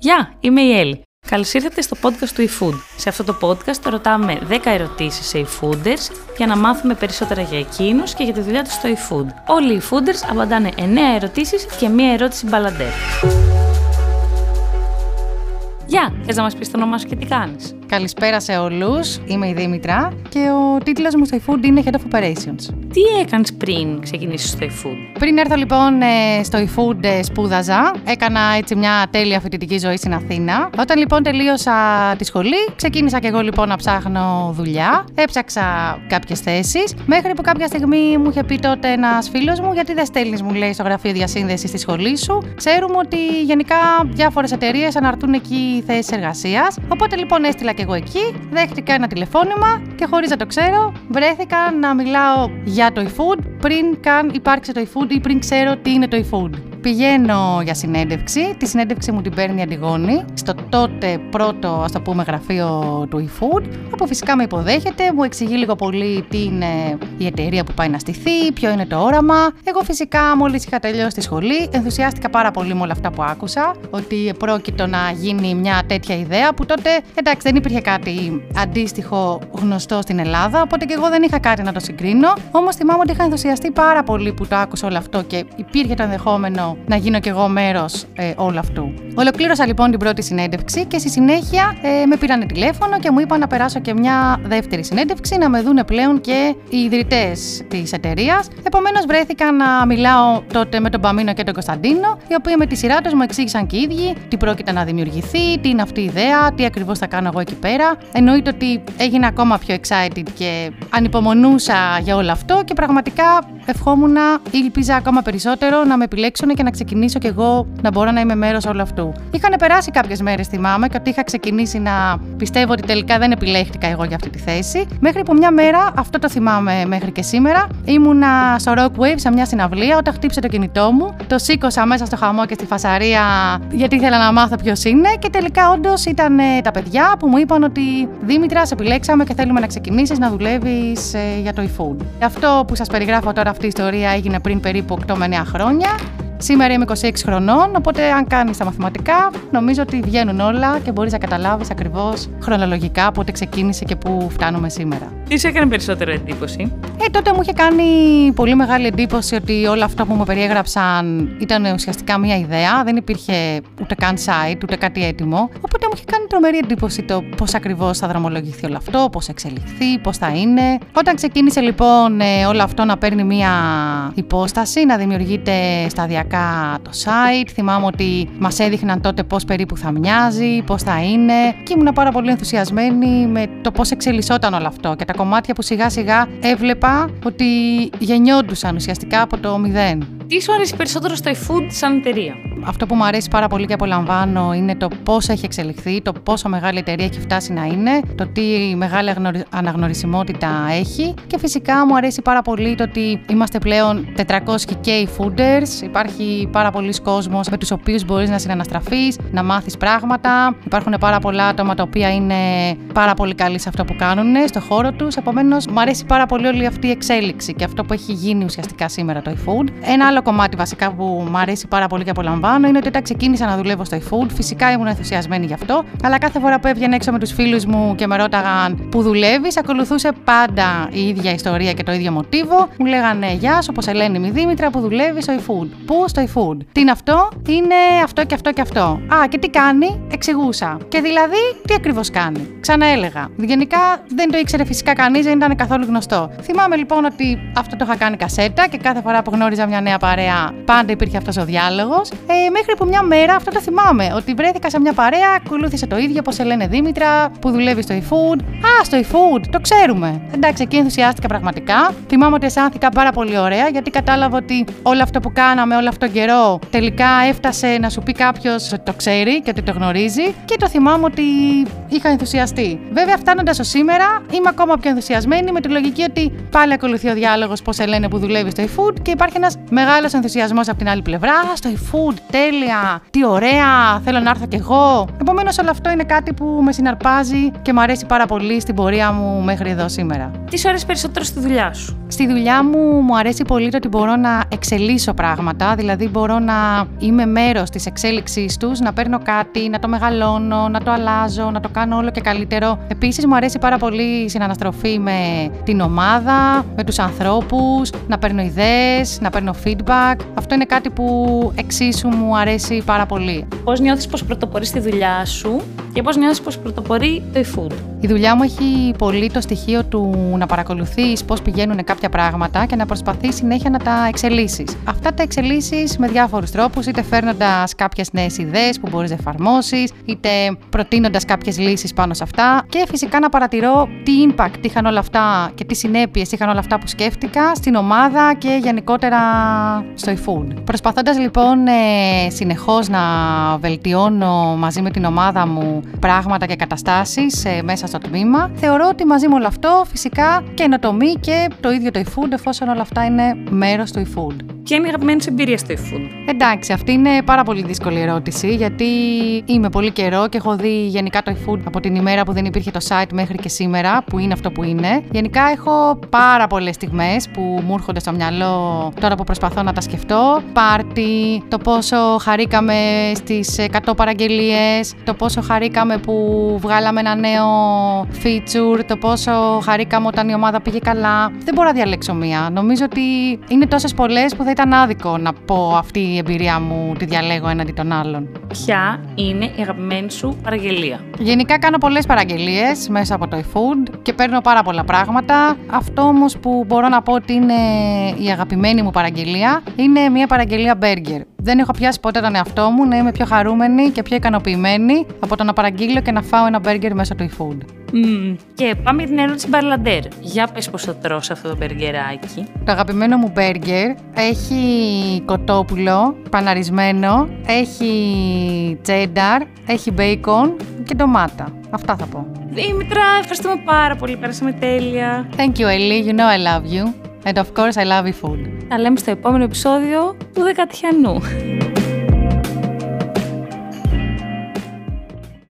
Γεια, είμαι η Έλλη. Καλώς ήρθατε στο podcast του eFood. Σε αυτό το podcast ρωτάμε 10 ερωτήσεις σε eFooders για να μάθουμε περισσότερα για εκείνους και για τη δουλειά τους στο eFood. Όλοι οι eFooders απαντάνε 9 ερωτήσεις και μία ερώτηση μπαλαντέρ. Γεια, θες να μας πεις το όνομά σου και τι κάνεις; Καλησπέρα σε όλους. Είμαι η Δήμητρα και ο τίτλος μου στο eFood είναι Head of Operations. Τι έκανες πριν ξεκινήσεις στο eFood; Πριν έρθω λοιπόν ε, στο eFood ε, σπούδαζα. Έκανα έτσι μια τέλεια φοιτητική ζωή στην Αθήνα. Όταν λοιπόν τελείωσα τη σχολή, ξεκίνησα και εγώ λοιπόν να ψάχνω δουλειά. Έψαξα κάποιες θέσεις. Μέχρι που κάποια στιγμή μου είχε πει τότε ένας φίλος μου, γιατί δεν στέλνεις, μου λέει, στο γραφείο διασύνδεσης στη σχολής σου. Ξέρουμε ότι γενικά διάφορες εταιρείες αναρτούν εκεί θέσεις εργασίας. Οπότε λοιπόν έστειλα και εγώ εκεί, δέχτηκα ένα τηλεφώνημα και χωρίς να το ξέρω, βρέθηκα να μιλάω για το eFood πριν καν υπάρξει το eFood ή πριν ξέρω τι είναι το eFood. Πηγαίνω για συνέντευξη. Τη συνέντευξη μου την παίρνει η Αντιγόνη στο τότε πρώτο, ας το πούμε, γραφείο του eFood. Όπου φυσικά με υποδέχεται, μου εξηγεί λίγο πολύ τι είναι η εταιρεία που πάει να στηθεί, ποιο είναι το όραμα. Εγώ φυσικά μόλις είχα τελειώσει τη σχολή, ενθουσιάστηκα πάρα πολύ με όλα αυτά που άκουσα. Ότι πρόκειτο να γίνει μια τέτοια ιδέα που τότε εντάξει δεν υπήρχε κάτι αντίστοιχο γνωστό στην Ελλάδα. Οπότε και εγώ δεν είχα κάτι να το συγκρίνω. Όμως θυμάμαι ότι είχα ενθουσιαστεί πάρα πολύ που το άκουσα όλο αυτό και υπήρχε το ενδεχόμενο να γίνω κι εγώ μέρος ε, όλου αυτού. Ολοκλήρωσα λοιπόν την πρώτη συνέντευξη και στη συνέχεια ε, με πήραν τηλέφωνο και μου είπαν να περάσω και μια δεύτερη συνέντευξη να με δούνε πλέον και οι ιδρυτές της εταιρείας. Επομένως βρέθηκα να μιλάω τότε με τον Παμίνο και τον Κωνσταντίνο, οι οποίοι με τη σειρά τους μου εξήγησαν και οι ίδιοι τι πρόκειται να δημιουργηθεί, τι είναι αυτή η ιδέα, τι ακριβώς θα κάνω εγώ εκεί πέρα. Εννοείται ότι έγινα ακόμα πιο excited και ανυπομονούσα για όλο αυτό και πραγματικά ευχόμουν, ήλπιζα ακόμα περισσότερο να με επιλέξουν και να ξεκινήσω κι εγώ να μπορώ να είμαι μέρος όλου αυτού. Είχαν περάσει κάποιες μέρες, θυμάμαι, και ότι είχα ξεκινήσει να πιστεύω ότι τελικά δεν επιλέχτηκα εγώ για αυτή τη θέση. Μέχρι που μια μέρα, αυτό το θυμάμαι μέχρι και σήμερα, ήμουνα στο Rockwave σε μια συναυλία όταν χτύπησε το κινητό μου. Το σήκωσα μέσα στο χαμό και στη φασαρία γιατί ήθελα να μάθω ποιος είναι και τελικά όντως ήταν τα παιδιά που μου είπαν ότι Δήμητρα, σε επιλέξαμε και θέλουμε να ξεκινήσεις να δουλεύεις ε, για το eFood. Αυτό που σας περιγράφω τώρα αυτή η ιστορία έγινε πριν περίπου 8 με 9 χρόνια. Σήμερα είμαι 26 χρονών, οπότε αν κάνεις τα μαθηματικά, νομίζω ότι βγαίνουν όλα και μπορείς να καταλάβεις ακριβώς χρονολογικά πότε ξεκίνησε και πού φτάνουμε σήμερα. Τι σου έκανε περισσότερο εντύπωση. Ε, τότε μου είχε κάνει πολύ μεγάλη εντύπωση ότι όλα αυτά που μου περιέγραψαν ήταν ουσιαστικά μία ιδέα. Δεν υπήρχε ούτε καν site, ούτε κάτι έτοιμο. Οπότε μου είχε κάνει τρομερή εντύπωση το πώς ακριβώς θα δρομολογηθεί όλο αυτό, πώς εξελιχθεί, πώς θα είναι. Όταν ξεκίνησε λοιπόν ε, όλο αυτό να παίρνει μία υπόσταση, να δημιουργείται σταδιακά το site. Θυμάμαι ότι μας έδειχναν τότε πώς περίπου θα μοιάζει, πώς θα είναι. Και ήμουν πάρα πολύ ενθουσιασμένη με το πώς εξελισσόταν όλο αυτό και τα κομμάτια που σιγά σιγά έβλεπα ότι γεννιόντουσαν ουσιαστικά από το μηδέν. Τι σου αρέσει περισσότερο στο eFood σαν εταιρεία; Αυτό που μου αρέσει πάρα πολύ και απολαμβάνω είναι το πώς έχει εξελιχθεί, το πόσο μεγάλη εταιρεία έχει φτάσει να είναι, το τι μεγάλη αναγνωρισιμότητα έχει και φυσικά μου αρέσει πάρα πολύ το ότι είμαστε πλέον 400 και fooders. Υπάρχει πάρα πολλοί κόσμος με τους οποίους μπορείς να συναναστραφείς, να μάθεις πράγματα. Υπάρχουν πάρα πολλά άτομα τα οποία είναι πάρα πολύ καλοί σε αυτό που κάνουν, στο χώρο τους. Επομένως, μου αρέσει πάρα πολύ όλη αυτή η εξέλιξη και αυτό που έχει γίνει ουσιαστικά σήμερα το eFood. Ένα άλλο κομμάτι βασικά που μου αρέσει πάρα πολύ και απολαμβάνω είναι ότι όταν ξεκίνησα να δουλεύω στο eFood, φυσικά ήμουν ενθουσιασμένη γι' αυτό, αλλά κάθε φορά που έβγαινα έξω με τους φίλους μου και με ρώταγαν πού δουλεύεις, ακολουθούσε πάντα η ίδια ιστορία και το ίδιο μοτίβο. Μου λέγανε Γεια σου, όπως Ελένη Μη Δήμητρα, που δουλεύεις στο eFood; Πού στο eFood; Τι είναι αυτό, είναι αυτό και αυτό και αυτό. Α, και τι κάνει, εξηγούσα. Και δηλαδή, τι ακριβώς κάνει; Ξαναέλεγα. Γενικά δεν το ήξερε φυσικά κανείς, δεν ήταν καθόλου γνωστό. Θυμάμαι λοιπόν ότι αυτό το είχα κάνει κασέτα και κάθε φορά που γνώριζα μια νέα παρέα, πάντα υπήρχε αυτός ο διάλογος. Ε, μέχρι που μια μέρα, αυτό το θυμάμαι, ότι βρέθηκα σε μια παρέα, ακολούθησε το ίδιο, όπως σε λένε Δήμητρα, που δουλεύει στο eFood. Α, στο eFood, το ξέρουμε. Εντάξει, εκεί ενθουσιάστηκα πραγματικά. Θυμάμαι ότι αισθάνθηκα πάρα πολύ ωραία, γιατί κατάλαβα ότι όλο αυτό που κάναμε όλο αυτόν τον καιρό τελικά έφτασε να σου πει κάποιος ότι το ξέρει και ότι το γνωρίζει. Και το θυμάμαι ότι είχα ενθουσιαστεί. Βέβαια, φτάνοντας ως σήμερα, είμαι ακόμα πιο ενθουσιασμένη με τη λογική ότι πάλι ακολουθεί ο διάλογος, πώ σε λένε που δουλεύει στο eFood και υπάρχει ένας μεγάλος ενθουσιασμός από την άλλη πλευρά. Στο eFood, τέλεια, τι ωραία, θέλω να έρθω κι εγώ. Επομένως, όλο αυτό είναι κάτι που με συναρπάζει και μου αρέσει πάρα πολύ στην πορεία μου μέχρι εδώ σήμερα. Τι σου αρέσει περισσότερο στη δουλειά σου; Στη δουλειά μου μου αρέσει πολύ το ότι μπορώ να εξελίσσω πράγματα, δηλαδή μπορώ να είμαι μέρος της εξέλιξής τους, να παίρνω κάτι, να το μεγαλώνω, να το αλλάζω, να το κάνω όλο και καλύτερο. Επίσης, μου αρέσει πάρα πολύ η συναναστροφή με την ομάδα, με τους ανθρώπους, να παίρνω ιδέες, να παίρνω feedback. Αυτό είναι κάτι που εξίσου μου αρέσει πάρα πολύ. Πώς νιώθεις πως πρωτοπορείς στη δουλειά σου; Και πώς νιώθεις πως πρωτοπορεί το eFood; Η δουλειά μου έχει πολύ το στοιχείο του να παρακολουθείς πώς πηγαίνουν κάποια πράγματα και να προσπαθείς συνέχεια να τα εξελίσσεις. Αυτά τα εξελίσσεις με διάφορους τρόπους, είτε φέρνοντας κάποιες νέες ιδέες που μπορείς να εφαρμόσεις, είτε προτείνοντας κάποιες λύσεις πάνω σε αυτά και φυσικά να παρατηρώ τι impact είχαν όλα αυτά και τι συνέπειες είχαν όλα αυτά που σκέφτηκα στην ομάδα και γενικότερα στο eFood. Προσπαθώντας λοιπόν ε, συνεχώς να βελτιώνω μαζί με την ομάδα μου πράγματα και καταστάσεις ε, μέσα στο τμήμα, θεωρώ ότι μαζί με όλο αυτό φυσικά και ενοτομή και το ίδιο το eFood, εφόσον όλα αυτά είναι μέρος του eFood. Ποια είναι η αγαπημένη σου εμπειρία στο eFood. Εντάξει, αυτή είναι πάρα πολύ δύσκολη ερώτηση, γιατί είμαι πολύ καιρό και έχω δει γενικά το eFood από την ημέρα που δεν υπήρχε το site μέχρι και σήμερα, που είναι αυτό που είναι. Γενικά έχω πάρα πολλές στιγμές που μου έρχονται στο μυαλό τώρα που προσπαθώ να τα σκεφτώ. Πάρτι, το πόσο χαρήκαμε στις 100 παραγγελίες, το πόσο χαρήκαμε που βγάλαμε ένα νέο feature, το πόσο χαρήκαμε όταν η ομάδα πήγε καλά. Δεν μπορώ να διαλέξω μία. Νομίζω ότι είναι τόσες πολλές που θα ήταν άδικο να πω αυτή η εμπειρία μου τη διαλέγω έναντι των άλλων. Ποια είναι η αγαπημένη σου παραγγελία; Γενικά κάνω πολλές παραγγελίες μέσα από το eFood και παίρνω πάρα πολλά πράγματα. Αυτό όμως που μπορώ να πω ότι είναι η αγαπημένη μου παραγγελία είναι μια παραγγελία burger. Δεν έχω πιάσει ποτέ τον εαυτό μου να είμαι πιο χαρούμενη και πιο ικανοποιημένη από το να παραγγείλω και να φάω ένα burger μέσα του eFood. Mm. Και πάμε για την ερώτηση Μπαρλαντέρ. Για πες πώς το τρως αυτό το μπεργκεράκι. Το αγαπημένο μου μπέργκερ έχει κοτόπουλο παναρισμένο, έχει τσένταρ, έχει μπέικον και ντομάτα. Αυτά θα πω. Δήμητρα, ευχαριστούμε πάρα πολύ. Πέρασαμε τέλεια. Thank you, Ellie. You know I love you. And of course I love you food. Τα λέμε στο επόμενο επεισόδιο του Δεκατιανού.